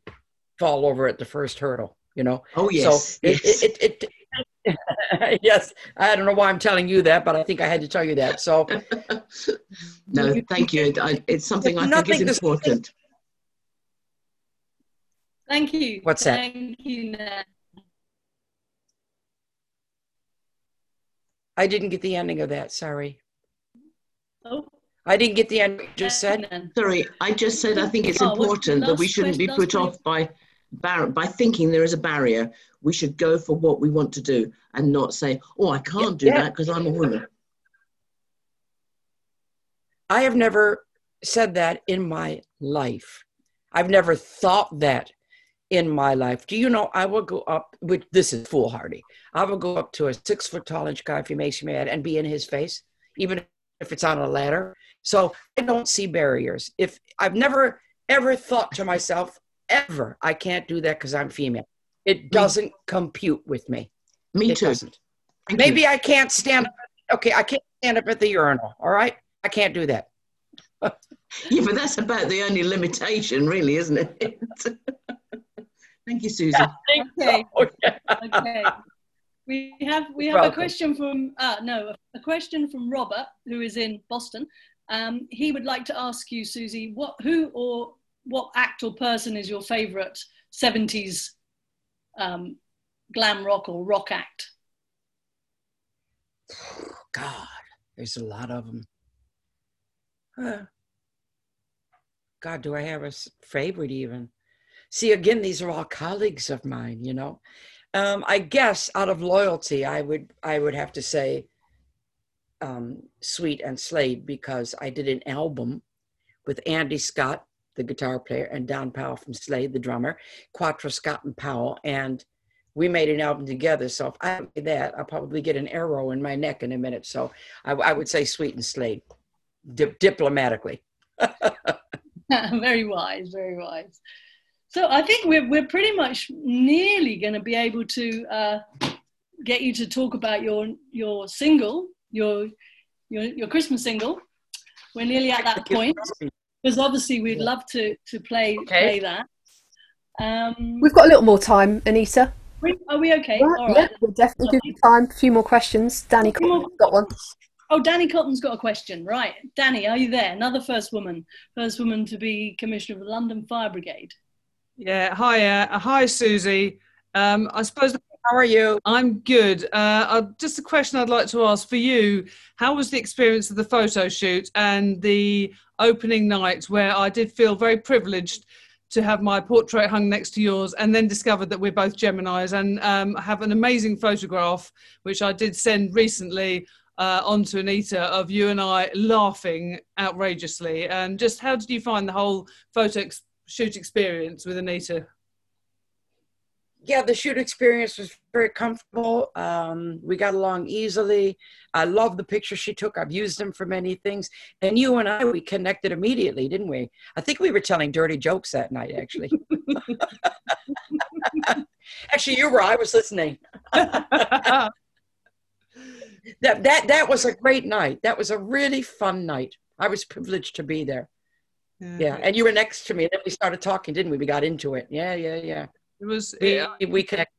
C: fall over at the first hurdle you know.
H: Oh yes. So yes.
C: It, it, it, it yes, I don't know why I'm telling you that, but I think I had to tell you that. So.
H: no, thank you. It's something I think is important.
A: Thank you.
C: What's that?
A: Thank you.
C: I didn't get the ending of that. Sorry.
A: Oh.
C: I didn't get the end you just said.
H: Sorry, I just said I think it's oh, important that we shouldn't be put off by bar- by thinking there is a barrier, we should go for what we want to do and not say, "Oh, I can't do yeah. that because I'm a woman."
C: I have never said that in my life. I've never thought that in my life. Do you know I will go up which this is foolhardy. I will go up to a six foot tall inch guy if he makes me mad and be in his face, even if it's on a ladder. So I don't see barriers. If I've never ever thought to myself, ever, I can't do that because I'm female. It doesn't compute with me.
H: Me
C: it
H: too.
C: Doesn't.
H: Thank
C: Maybe
H: you.
C: I can't stand up. Okay, I can't stand up at the urinal. All right, I can't do that.
H: Yeah, but that's about the only limitation, really, isn't it? Thank you, Suzi.
A: Okay.
C: Oh, yeah.
A: okay. We have we have
C: Welcome.
A: a question from uh, no a question from Robert who is in Boston. Um, he would like to ask you, Suzi, what who or what act or person is your favourite seventies um, glam rock or rock act?
C: God, there's a lot of them. Huh. God, do I have a favorite even? See, again, these are all colleagues of mine, you know. Um, I guess out of loyalty, I would I would have to say um, Sweet and Slade because I did an album with Andy Scott, the guitar player, and Don Powell from Slade, the drummer, Quatro Scott and Powell, and we made an album together. So if I did that, I'll probably get an arrow in my neck in a minute. So I, I would say Sweet and Slade, dip, diplomatically.
A: very wise, very wise. So I think we're we're pretty much nearly going to be able to uh, get you to talk about your your single, your your your Christmas single. We're nearly at that point because obviously we'd love to to play
C: Okay.
A: play that. Um,
B: We've got a little more time, Anita.
A: we- are we okay?
B: Yeah,
A: All
B: yeah, we'll definitely give you time. A few more questions.
A: Dany
B: Cotton's got one.
A: Oh, Dany Cotton's got a question. Right, Dany, are you there? Another first woman, first woman to be commissioner of the London Fire Brigade.
I: Yeah, hi, uh, hi, Suzi. Um, I suppose
C: How are you?
I: I'm good. Uh, uh, just a question I'd like to ask for you: How was the experience of the photo shoot and the opening night, where I did feel very privileged to have my portrait hung next to yours, and then discovered that we're both Gemini's, and um, have an amazing photograph which I did send recently uh, on to Anita of you and I laughing outrageously. And just how did you find the whole photo ex- shoot experience with Anita?
C: Yeah, the shoot experience was very comfortable. Um, we got along easily. I love the pictures she took. I've used them for many things. And you and I, we connected immediately, didn't we? I think we were telling dirty jokes that night, actually. actually, you were. I was listening. that that that was a great night. That was a really fun night. I was privileged to be there. Yeah, and you were next to me. And Then we started talking, didn't we? We got into it. Yeah, yeah, yeah.
I: It was.
C: We,
I: It,
C: we connected.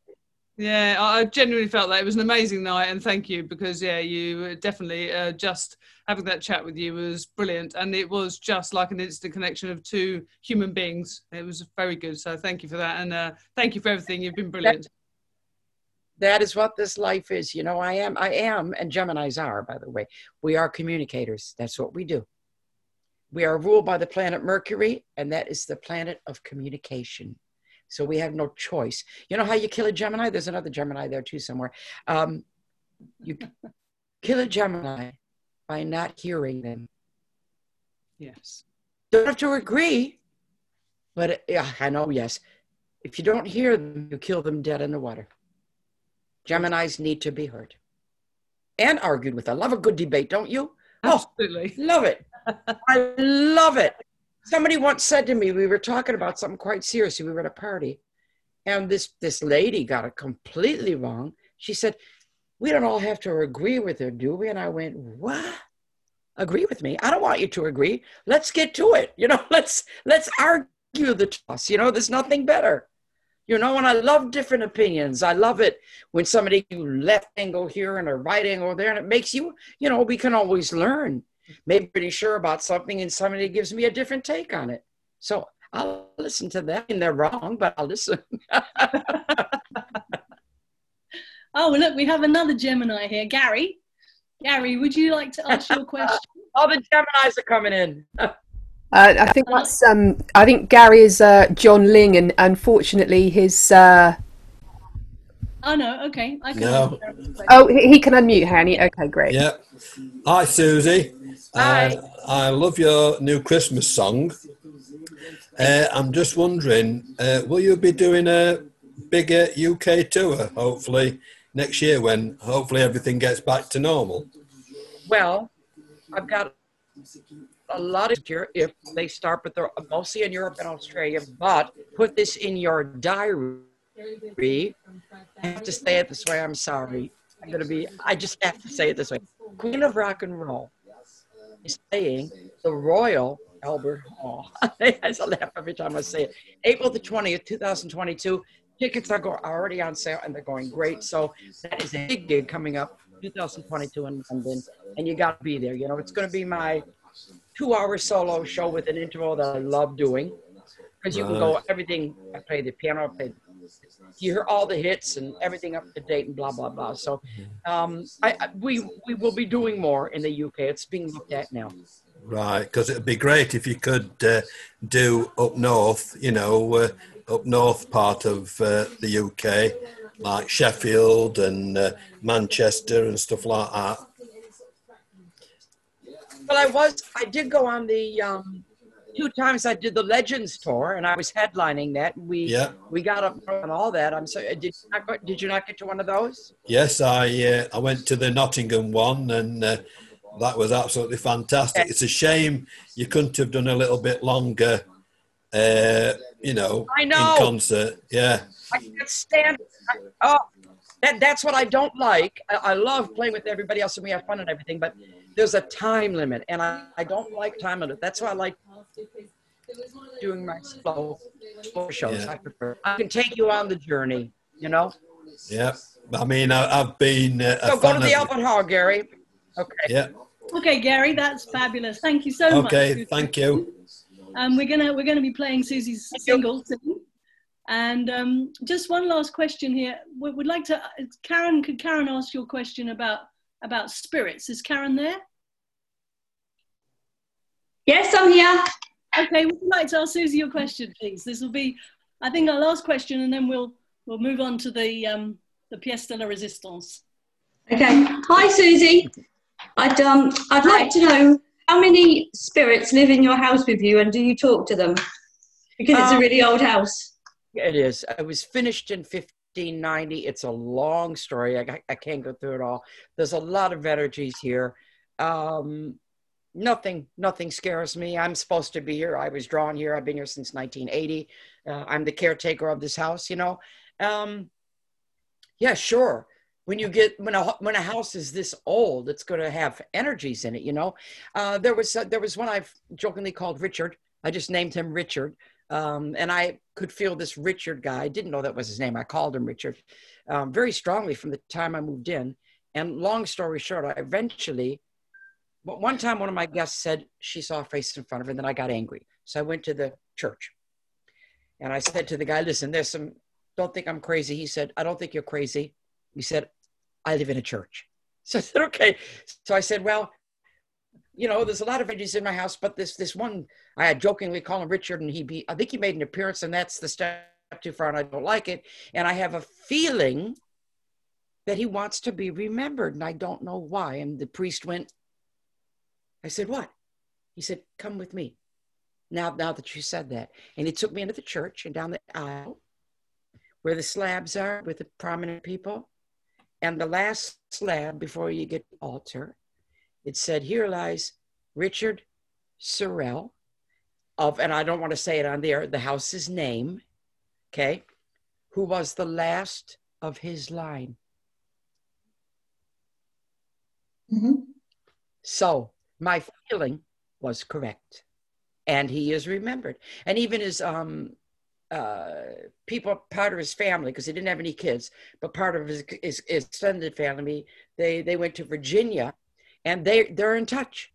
I: yeah, I I genuinely felt that it was an amazing night, and thank you because yeah, you were definitely uh, just having that chat with you was brilliant, and it was just like an instant connection of two human beings. It was very good. So thank you for that, and uh, thank you for everything. You've been brilliant.
C: that is what this life is you know i am i am and gemini's are by the way we are communicators that's what we do we are ruled by the planet mercury and that is the planet of communication so we have no choice you know how you kill a gemini there's another gemini there too somewhere um, you kill a gemini by not hearing them
I: Yes.
C: don't have to agree but yeah i know yes if you don't hear them you kill them dead in the water Geminis need to be heard and argued with. I love a good debate, don't you? Oh,
I: Absolutely.
C: love it. I love it. Somebody once said to me, we were talking about something quite serious. We were at a party, and this this lady got it completely wrong. She said, "We don't all have to agree with her, do we?" And I went, "What? Agree with me? I don't want you to agree. Let's get to it. You know, let's let's argue the toss. You know, there's nothing better." You know, and I love different opinions. I love it when somebody left angle here and a right angle there, and it makes you, you know, we can always learn. Maybe pretty sure about something, and somebody gives me a different take on it. So I'll listen to them, and they're wrong, but I'll listen.
A: Oh, look, we have another Gemini here, Gary. Gary, would you like to ask your question?
C: All the Gemini's are coming in.
B: Uh, I think that's. Um, I think Gary is uh, John Ling, and unfortunately, his. Uh,
A: Oh no, okay, I can.
J: No.
A: answer Gary's question.
B: oh, he he can unmute, Hanny. Okay, great.
J: Yeah. Hi,
C: Suzi.
J: Uh, I love your new Christmas song. Uh, I'm just wondering, uh, will you be doing a bigger UK tour, hopefully, next year when hopefully everything gets back to normal?
C: Well, I've got a lot of here if they start, but they're mostly in Europe and Australia. But put this in your diary. I have to say it this way. I'm sorry. I'm gonna be. I just have to say it this way. Queen of Rock and Roll saying the Royal Albert Hall. I laugh every time I say it. April the 20th, 2022. Tickets are already on sale and they're going great. So that is a big gig coming up 2022 in London, and you got to be there. You know, it's going to be my two-hour solo show with an interval that I love doing because you can go everything. I play the piano, I play. You hear all the hits and everything up to date and blah blah blah. So, um, I, I we we will be doing more in the UK. It's being looked at now.
J: Right, because it'd be great if you could uh, do up north, you know, uh, up north part of uh, the UK, like Sheffield and uh, Manchester and stuff like that.
C: Well, I was, I did go on the um, two times I did the Legends tour, and I was headlining that. We
J: Yeah.
C: we got up on all that. I'm sorry, did you not go, did you not get to one of those?
J: Yes, I uh, I went to the Nottingham one, and uh, that was absolutely fantastic. It's a shame you couldn't have done a little bit longer, uh, you know,
C: I know.
J: in concert. Yeah,
C: I can't stand. I, oh, that that's what I don't like. I, I love playing with everybody else, and we have fun and everything, but there's a time limit, and I, I don't like time limit. That's why I like doing my slow, slow shows.
J: Yeah.
C: I prefer. I can take you on the journey. You know.
J: yeah. I mean, I, I've been uh, a
C: So go
J: fan
C: to the
J: of-
C: Albert Hall, Gary. Okay.
J: Yeah.
A: Okay, Gary, that's fabulous. Thank you so much.
J: Okay. Thank you.
A: Um, we're gonna we're gonna be playing Suzi's single soon. And um, just one last question here. We would like to. Karen, could Karen ask your question about about spirits? Is Karen there?
K: Yes, I'm here.
A: Okay, would you like to ask Suzi your question, please? This will be, I think, our last question, and then we'll we'll move on to the um, the pièce de la résistance.
K: Okay. Hi, Suzi. I'd um I'd like to know how many spirits live in your house with you, and do you talk to them? Because it's a
C: Um,
K: really old house.
C: It is. It was finished in 1590. It's a long story. I, I can't go through it all. There's a lot of energies here. Um, nothing, nothing scares me. I'm supposed to be here. I was drawn here. I've been here since 1980. Uh, I'm the caretaker of this house. You know. Um, yeah, sure. When you get when a when a house is this old, it's going to have energies in it. You know. Uh, there was there was one I've jokingly called Richard. I just named him Richard. Um, and I could feel this Richard guy. I didn't know that was his name. I called him Richard um, very strongly from the time I moved in. And long story short, I eventually, but one time one of my guests said she saw a face in front of her, and then I got angry. So I went to the church and I said to the guy, listen, there's some, don't think I'm crazy. He said, I don't think you're crazy. He said, I live in a church. So I said, okay. So I said, well, you know, there's a lot of veggies in my house, but this this one I had jokingly call him Richard, and he be I think he made an appearance, and that's the step too far, and I don't like it. And I have a feeling that he wants to be remembered, and I don't know why. And the priest went. I said, "What?" He said, "Come with me." Now, now that you said that, and he took me into the church and down the aisle, where the slabs are with the prominent people, and the last slab before you get the altar it said, Here lies Richard Sorrell of, and I don't want to say it on there, the house's name, okay, who was the last of his line. So my feeling was correct. And he is remembered. And even his um, uh, people, part of his family, because he didn't have any kids, but part of his, his, his extended family, they, they went to Virginia and they they're in touch.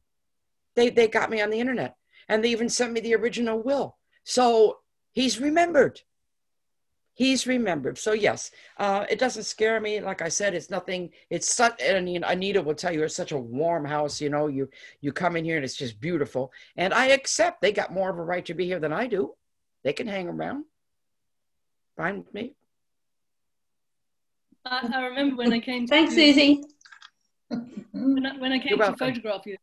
C: They they got me on the internet, and they even sent me the original will. So he's remembered. He's remembered. So yes, uh, it doesn't scare me. Like I said, it's nothing. It's such. And Anita will tell you, it's such a warm house. You know, you you come in here and it's just beautiful. And I accept they got more of a right to be here than I do. They can hang around. Fine with me.
A: I, I remember when I came. To,
K: Thanks, Suzi.
A: When I, when I came
C: You're
A: to
C: welcome.
A: photograph you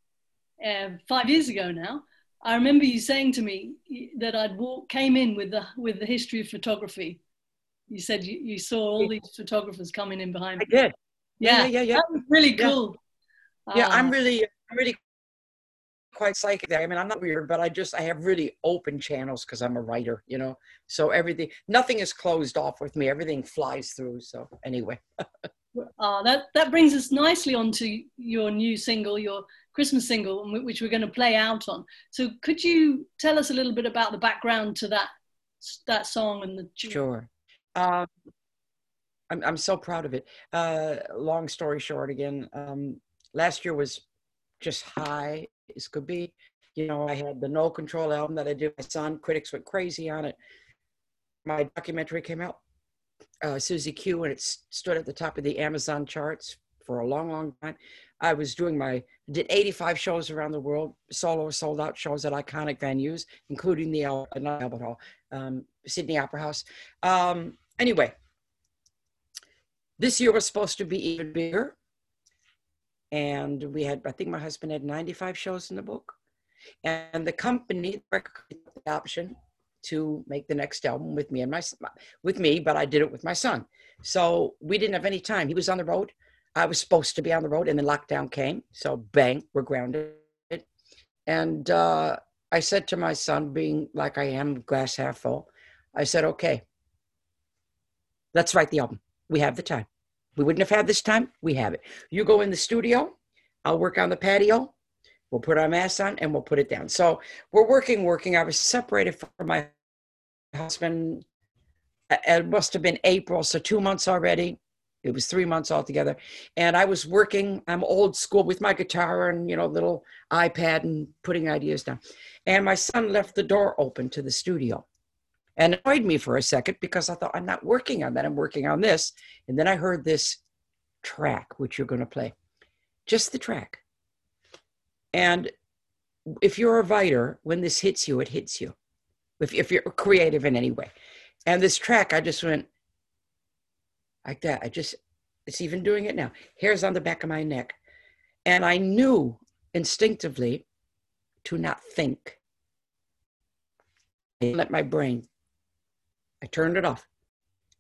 A: uh, five years ago now, I remember you saying to me that I'd walk, came in with the with the history of photography. You said you, you saw all these photographers coming in behind
C: I
A: me.
C: did.
A: Yeah,
C: yeah, yeah.
A: that was really
C: Yeah.
A: cool.
C: Yeah, I'm
A: Uh,
C: really, I'm really quite psychic. I mean, I'm not weird, but I just I have really open channels because I'm a writer, you know. So everything, nothing is closed off with me. Everything flies through. So anyway.
A: uh, that that brings us nicely onto your new single, your Christmas single, which we're going to play out on. So could you tell us a little bit about the background to that that song and the
C: sure. Um, I'm I'm so proud of it. Uh, long story short, again, um, last year was just high as could be. You know, I had the No Control album that I did my son. Critics went crazy on it. My documentary came out, uh, Suzi Q, and it stood at the top of the Amazon charts for a long, long time. I was doing my did 85 shows around the world, solo sold out shows at iconic venues, including the Albert Hall, um, Sydney Opera House. Um, anyway, this year was supposed to be even bigger and we had i think my husband had 95 shows in the book and the company the option to make the next album with me and my with me but i did it with my son so we didn't have any time he was on the road i was supposed to be on the road and then lockdown came so bang we're grounded and uh, i said to my son being like i am glass half full i said okay let's write the album we have the time we wouldn't have had this time. We have it. You go in the studio. I'll work on the patio. We'll put our masks on and we'll put it down. So we're working, working. I was separated from my husband. Uh, it must have been April, so two months already. It was three months altogether. And I was working, I'm old school with my guitar and, you know, little iPad and putting ideas down. And my son left the door open to the studio and annoyed me for a second because I thought, I'm not working on that. I'm working on this. And then I heard this track, which you're going to play, just the track. And if you're a writer, when this hits you, it hits you. If, if you're creative in any way. And this track, I just went like that. I just, it's even doing it now. Hairs on the back of my neck. And I knew instinctively to not think. Let my brain I turned it off.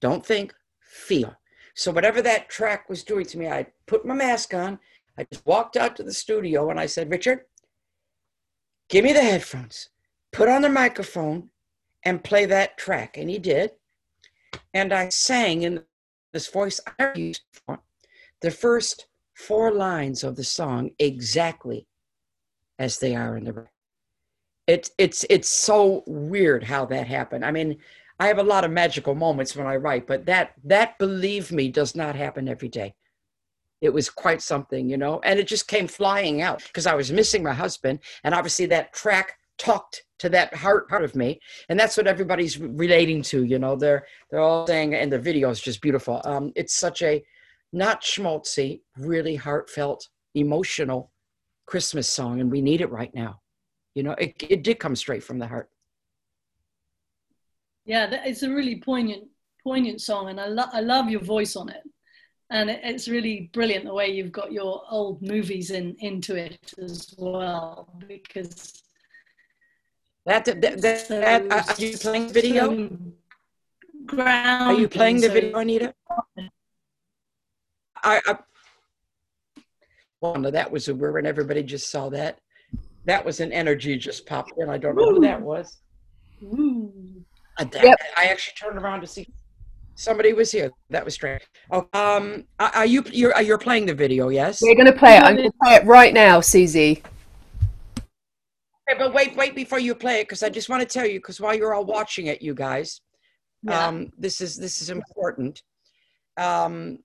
C: Don't think, feel. So whatever that track was doing to me, I put my mask on. I just walked out to the studio and I said, Richard, give me the headphones, put on the microphone, and play that track. And he did. And I sang in this voice I used for the first four lines of the song exactly as they are in the. It's it's it's so weird how that happened. I mean, I have a lot of magical moments when I write, but that that believe me does not happen every day. It was quite something, you know, and it just came flying out because I was missing my husband, and obviously that track talked to that heart part of me, and that's what everybody's relating to. You know, they're they're all saying, and the video is just beautiful. Um, it's such a not schmaltzy, really heartfelt, emotional Christmas song, and we need it right now. You know, it it did come straight from the heart
A: yeah, it's a really poignant, poignant song, and I, lo- I love your voice on it, and it's really brilliant the way you've got your old movies in into it as well because.
C: That, that, that, so, that uh, are you playing video? Are you playing the so, video, Anita? I, I wonder that was a word, and everybody just saw that. That was an energy just popped in. I don't know who that was. Ooh. Yep. I actually turned around to see somebody was here. That was strange. Oh, um, are you you're you're playing the video? Yes.
B: We're going to play it. I'm going to play it right now, Suzi.
C: Okay, but wait, wait before you play it, because I just want to tell you, because while you're all watching it, you guys, yeah. um, this is this is important. Um,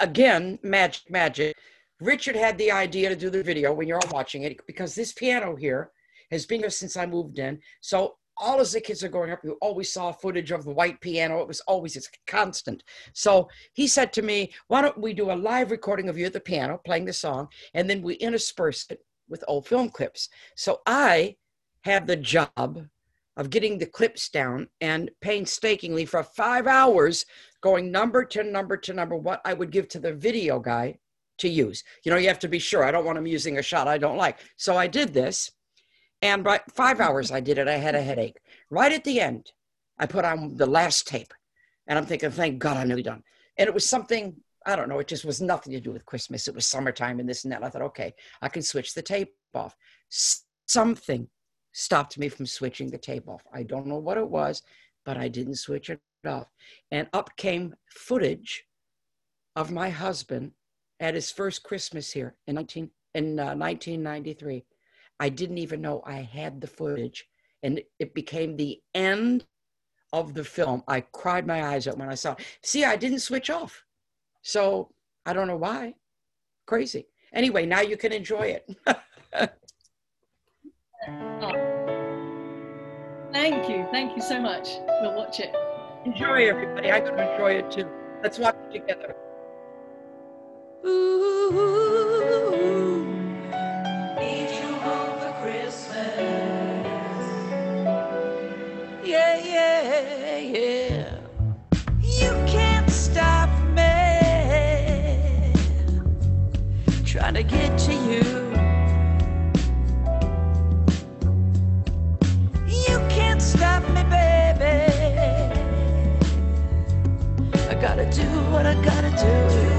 C: again, magic, magic. Richard had the idea to do the video when you're all watching it because this piano here has been here since I moved in. So all as the kids are growing up, you always saw footage of the white piano. It was always it's constant. So he said to me, "Why don't we do a live recording of you at the piano playing the song, and then we intersperse it with old film clips?" So I have the job of getting the clips down and painstakingly for five hours going number to number to number what I would give to the video guy to use. You know, you have to be sure. I don't want him using a shot I don't like. So I did this and by five hours I did it, I had a headache. Right at the end, I put on the last tape. And I'm thinking, thank God I'm nearly done. And it was something
L: I don't know, it just was nothing to do with Christmas. It was summertime and this and that. I thought, okay, I can switch the tape off. S- something stopped me from switching the tape off. I don't know what it was, but I didn't switch it off. And up came footage of my husband at his first Christmas here in 19 in uh, 1993. I didn't even know I had the footage, and it became the end of the film. I cried my eyes out when I saw. It. See, I didn't switch off, so I don't know why. Crazy. Anyway, now you can enjoy it.
A: Thank you. Thank you so much. We'll watch it.
L: Enjoy, everybody. I'm going to enjoy it too. Let's watch it together.
C: Ooh, I gotta do.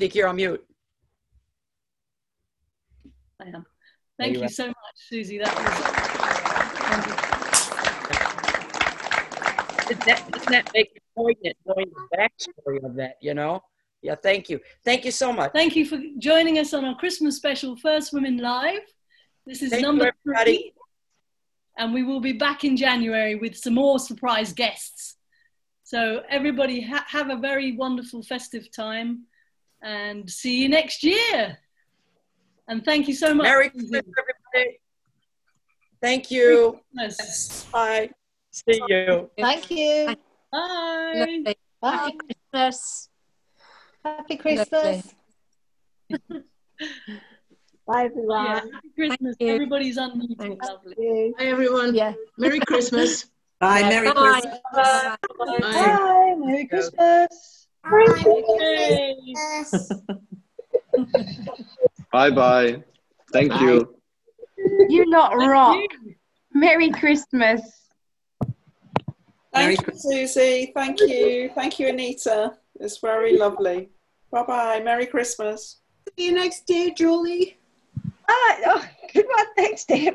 L: Think you're on mute.
A: I am. Thank
L: you
A: you so much, Suzi. That
L: Doesn't that, doesn't that make you poignant knowing the backstory of that, you know? Yeah, thank you. Thank you so much.
A: Thank you for joining us on our Christmas special, First Women Live. This is
L: Thank
A: number three, and we will be back in January with some more surprise guests. So everybody ha- have a very wonderful festive time, and see you next year. And thank you so much.
L: Merry Christmas, everybody. Thank you.
A: Christmas.
L: Bye.
C: See you.
F: Thank you.
A: Bye.
F: Bye.
E: Christmas.
F: Happy Christmas.
E: Bye everyone.
A: Yeah, Happy Christmas.
E: you.
A: Everybody's unmuted. Lovely.
H: Hi, everyone.
E: Yeah.
H: Merry Christmas.
M: Bye, Merry
E: Bye.
M: Christmas.
E: Bye.
F: Bye. Merry Christmas.
J: Bye bye. Thank you.
N: You lot
A: Thank
N: rock.
A: you.
N: Merry Christmas.
M: Merry
O: Thank you, Suzi. Thank you. Thank you, Anita. It's very lovely. Bye bye. Merry Christmas.
M: See you next year, Julie.
D: Ah, oh, good one. Thanks, Deb.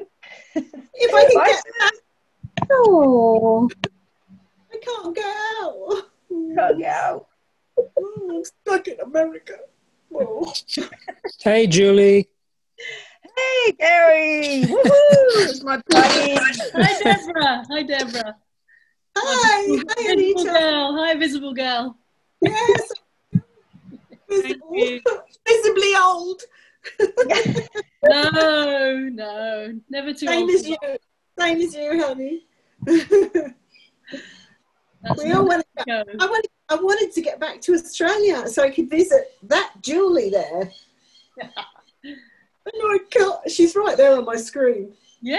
M: If I can get back,
N: Oh.
M: I can't go out.
D: Go, go.
M: I'm stuck in America. Oh.
C: Hey, Julie.
D: Hey, Gary. Woohoo! It's my buddy.
A: Hi, Deborah. Hi, Deborah.
M: Hi, hi,
A: Visible
M: Anita.
A: girl. Hi, visible girl.
M: Yes. Visible, visibly old.
A: No, no, never too
M: Same
A: old.
M: as you. Same as you, honey.
A: That's
M: we all wanted. I wanted. I wanted to get back to Australia so I could visit that Julie there. but no, I can't. She's right there on my screen.